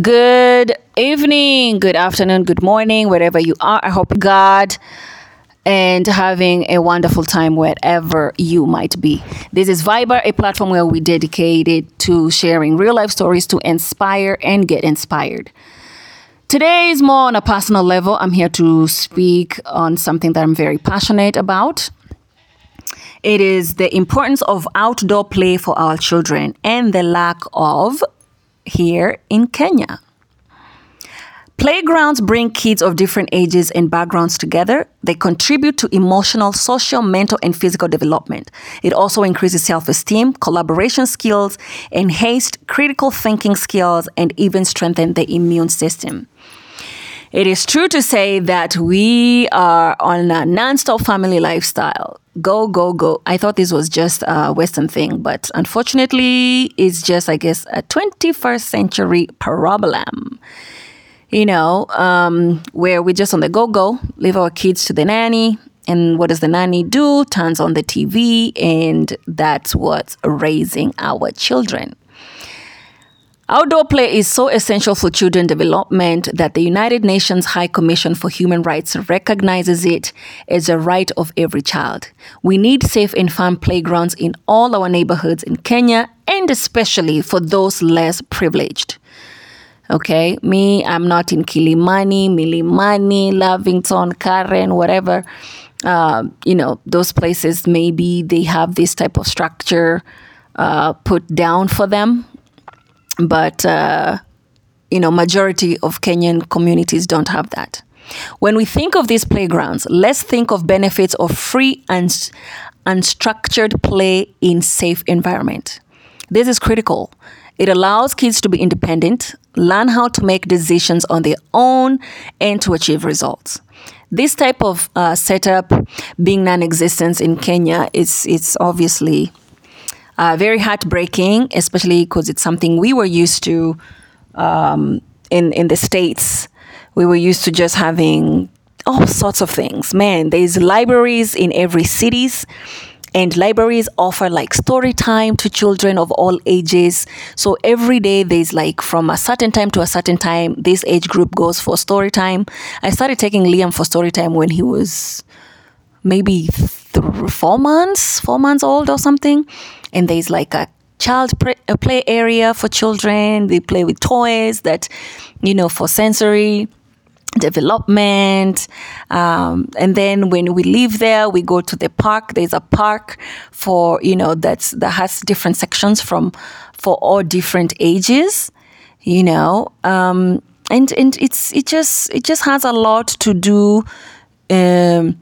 Good evening, good afternoon, good morning, wherever you are. I hope God and having a wonderful time wherever you might be. This is Viber, a platform where we dedicate it to sharing real life stories to inspire and get inspired. Today is more on a personal level. I'm here to speak on something that I'm very passionate about. It is the importance of outdoor play for our children and the lack of here in Kenya. Playgrounds bring kids of different ages and backgrounds together. They contribute to emotional, social, mental, and physical development. It also increases self esteem, collaboration skills, enhanced critical thinking skills, and even strengthen the immune system. It is true to say that we are on a non-stop family lifestyle. Go, go, go. I thought this was just a Western thing, but unfortunately, it's just, I guess, a 21st century problem. You know, um, where we're just on the go, go, leave our kids to the nanny. And what does the nanny do? Turns on the TV, and that's what's raising our children. Outdoor play is so essential for children development that the United Nations High Commission for Human Rights recognizes it as a right of every child. We need safe and fun playgrounds in all our neighborhoods in Kenya and especially for those less privileged. Okay, me, I'm not in Kilimani, Milimani, Lavington, Karen, whatever. Uh, you know, those places maybe they have this type of structure uh, put down for them but uh, you know majority of kenyan communities don't have that. When we think of these playgrounds let's think of benefits of free and unstructured play in safe environment. This is critical. It allows kids to be independent learn how to make decisions on their own and to achieve results. This type of uh, setup being non-existent in kenya is it's obviously uh, very heartbreaking, especially because it's something we were used to um, in in the states. We were used to just having all sorts of things. Man, there's libraries in every cities. And libraries offer like story time to children of all ages. So every day there's like from a certain time to a certain time, this age group goes for story time. I started taking Liam for story time when he was maybe th- four months, four months old or something and there's like a child play area for children. They play with toys that, you know, for sensory development. Um, and then when we leave there, we go to the park. There's a park for, you know, that's, that has different sections from, for all different ages, you know. Um, and, and it's, it just, it just has a lot to do, um,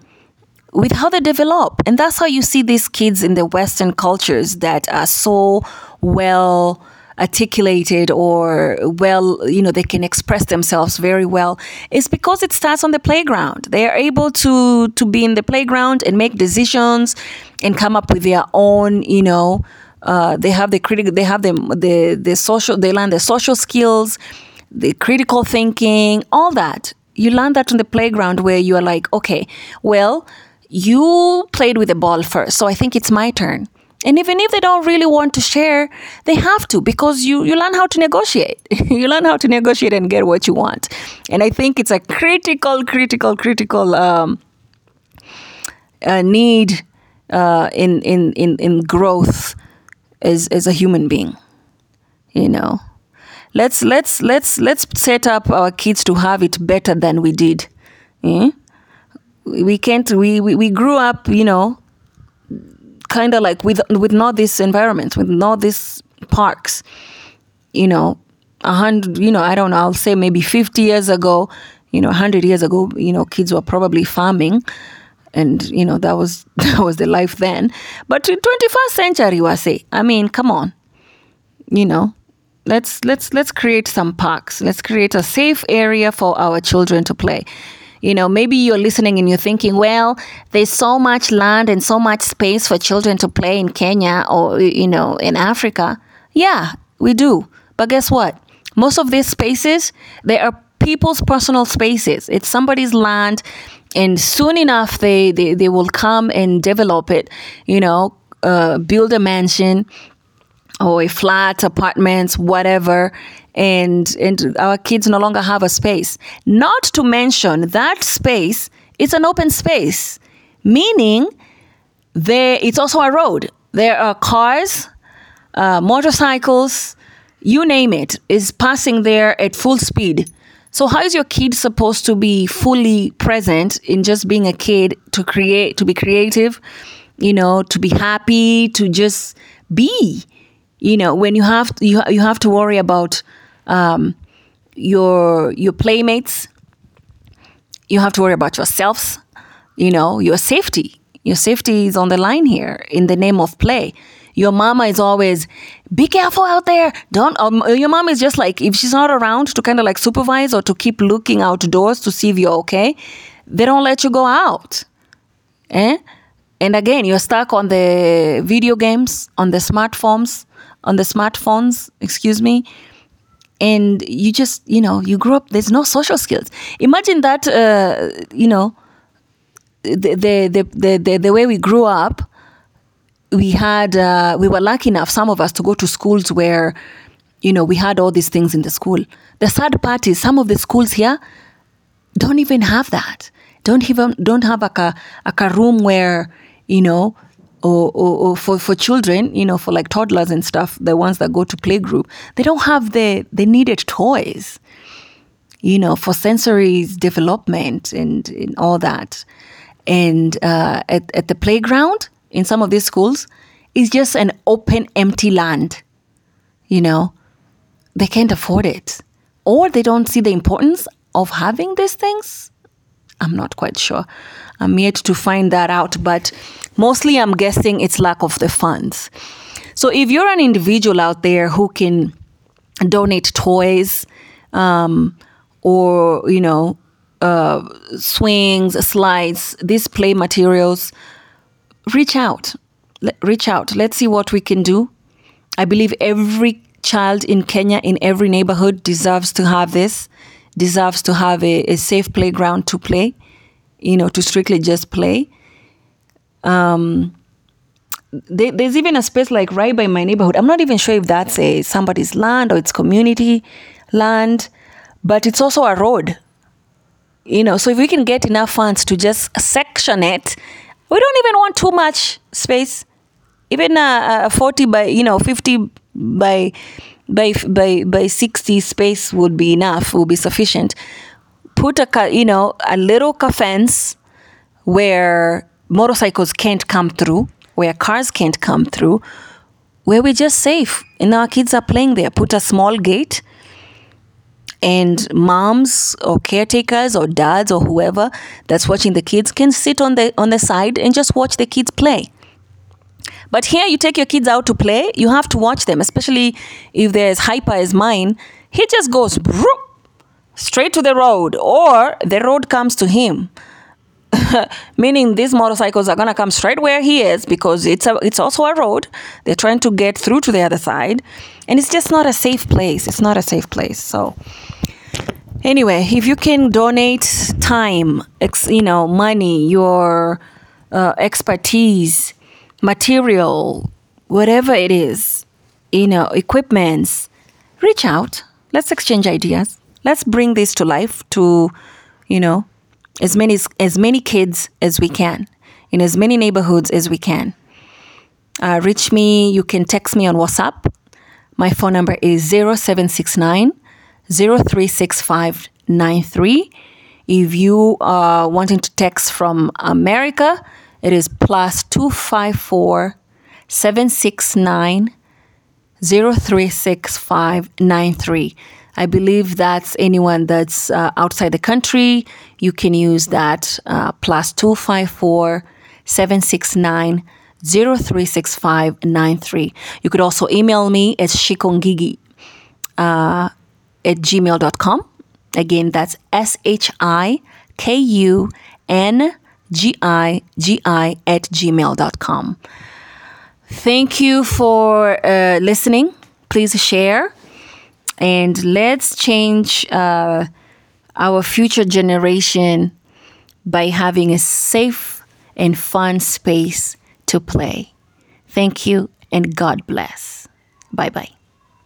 with how they develop. And that's how you see these kids in the Western cultures that are so well articulated or well, you know, they can express themselves very well is because it starts on the playground. They are able to to be in the playground and make decisions and come up with their own, you know, uh, they have the critical they have the the the social they learn the social skills, the critical thinking, all that. You learn that on the playground where you are like, okay, well, you played with the ball first, so I think it's my turn. And even if they don't really want to share, they have to because you, you learn how to negotiate. you learn how to negotiate and get what you want. And I think it's a critical, critical, critical um, uh, need uh, in, in, in, in growth as, as a human being. You know, let's let's let's let's set up our kids to have it better than we did. Mm? We can't we, we, we grew up you know kind of like with with not this environment with not these parks you know a hundred you know i don't know i'll say maybe 50 years ago you know 100 years ago you know kids were probably farming and you know that was that was the life then. But 21st century was say i mean come on you know let's let's let's create some parks. Let's create a safe area for our children to play you know, maybe you're listening and you're thinking, well, there's so much land and so much space for children to play in Kenya or, you know, in Africa. Yeah, we do. But guess what? Most of these spaces, they are people's personal spaces. It's somebody's land. And soon enough, they, they, they will come and develop it, you know, uh, build a mansion or a flat, apartments, whatever and and our kids no longer have a space. Not to mention that space is an open space, meaning there it's also a road. There are cars, uh, motorcycles, you name it, is passing there at full speed. So how is your kid supposed to be fully present in just being a kid to create, to be creative, you know, to be happy, to just be, you know, when you have you you have to worry about um, your your playmates, you have to worry about yourselves, you know, your safety. Your safety is on the line here in the name of play. Your mama is always, be careful out there. Don't, um, your mom is just like, if she's not around to kind of like supervise or to keep looking outdoors to see if you're okay, they don't let you go out. Eh? And again, you're stuck on the video games, on the smartphones, on the smartphones, excuse me. And you just, you know, you grew up, there's no social skills. Imagine that, uh, you know, the, the, the, the, the way we grew up, we had uh, we were lucky enough some of us to go to schools where you know we had all these things in the school the sad part is some of the schools here don't even have that don't even don't have like a, like a room where you know or, or, or for, for children you know for like toddlers and stuff the ones that go to playgroup they don't have the the needed toys you know for sensory development and, and all that and uh, at, at the playground in some of these schools it's just an open, empty land. You know, they can't afford it. Or they don't see the importance of having these things. I'm not quite sure. I'm yet to find that out, but mostly I'm guessing it's lack of the funds. So if you're an individual out there who can donate toys um, or, you know, uh, swings, slides, these play materials, reach out. Reach out. Let's see what we can do. I believe every child in Kenya, in every neighborhood, deserves to have this, deserves to have a, a safe playground to play, you know, to strictly just play. Um, they, there's even a space like right by my neighborhood. I'm not even sure if that's a somebody's land or it's community land, but it's also a road. You know, so if we can get enough funds to just section it we don't even want too much space. Even a, a 40 by, you know, 50 by by by by 60 space would be enough, would be sufficient. Put a you know a little fence where motorcycles can't come through, where cars can't come through, where we're just safe. And our kids are playing there. Put a small gate and moms or caretakers or dads or whoever that's watching the kids can sit on the on the side and just watch the kids play. But here you take your kids out to play you have to watch them especially if they're as hyper as mine. He just goes straight to the road or the road comes to him. Meaning these motorcycles are going to come straight where he is because it's a it's also a road. They're trying to get through to the other side and it's just not a safe place. It's not a safe place so. Anyway if you can donate time ex, you know money your uh, expertise material whatever it is you know equipments reach out. Let's exchange ideas let's bring this to life to you know as many as many kids as we can in as many neighborhoods as we can. Uh, reach me. You can text me on WhatsApp. My phone number is 0769 036593. If you are wanting to text from America, it is plus 254 769 036593. I believe that's anyone that's uh, outside the country. You can use that uh, plus 254 769 036593. You could also email me at shikungigi uh, at gmail.com. Again, that's S H I K U N G I G I at gmail.com. Thank you for uh, listening. Please share and let's change uh, our future generation by having a safe and fun space to play. Thank you and God bless. Bye bye.